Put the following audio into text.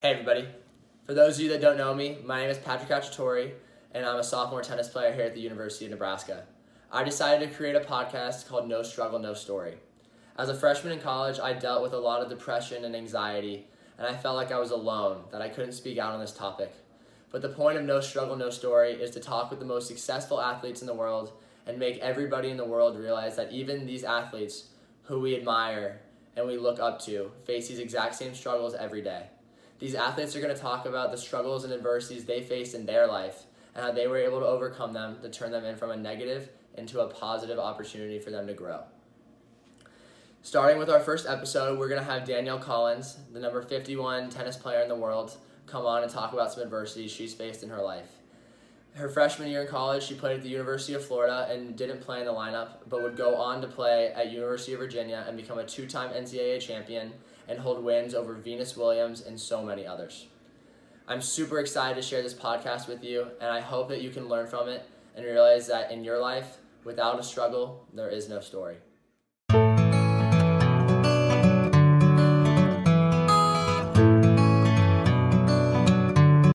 Hey everybody. For those of you that don't know me, my name is Patrick Cacciatore, and I'm a sophomore tennis player here at the University of Nebraska. I decided to create a podcast called No Struggle, No Story. As a freshman in college, I dealt with a lot of depression and anxiety, and I felt like I was alone, that I couldn't speak out on this topic. But the point of No Struggle, No Story is to talk with the most successful athletes in the world and make everybody in the world realize that even these athletes who we admire and we look up to face these exact same struggles every day. These athletes are going to talk about the struggles and adversities they faced in their life and how they were able to overcome them to turn them in from a negative into a positive opportunity for them to grow. Starting with our first episode, we're going to have Danielle Collins, the number 51 tennis player in the world, come on and talk about some adversities she's faced in her life. Her freshman year in college, she played at the University of Florida and didn't play in the lineup, but would go on to play at University of Virginia and become a two-time NCAA champion and hold wins over Venus Williams and so many others. I'm super excited to share this podcast with you, and I hope that you can learn from it and realize that in your life, without a struggle, there is no story.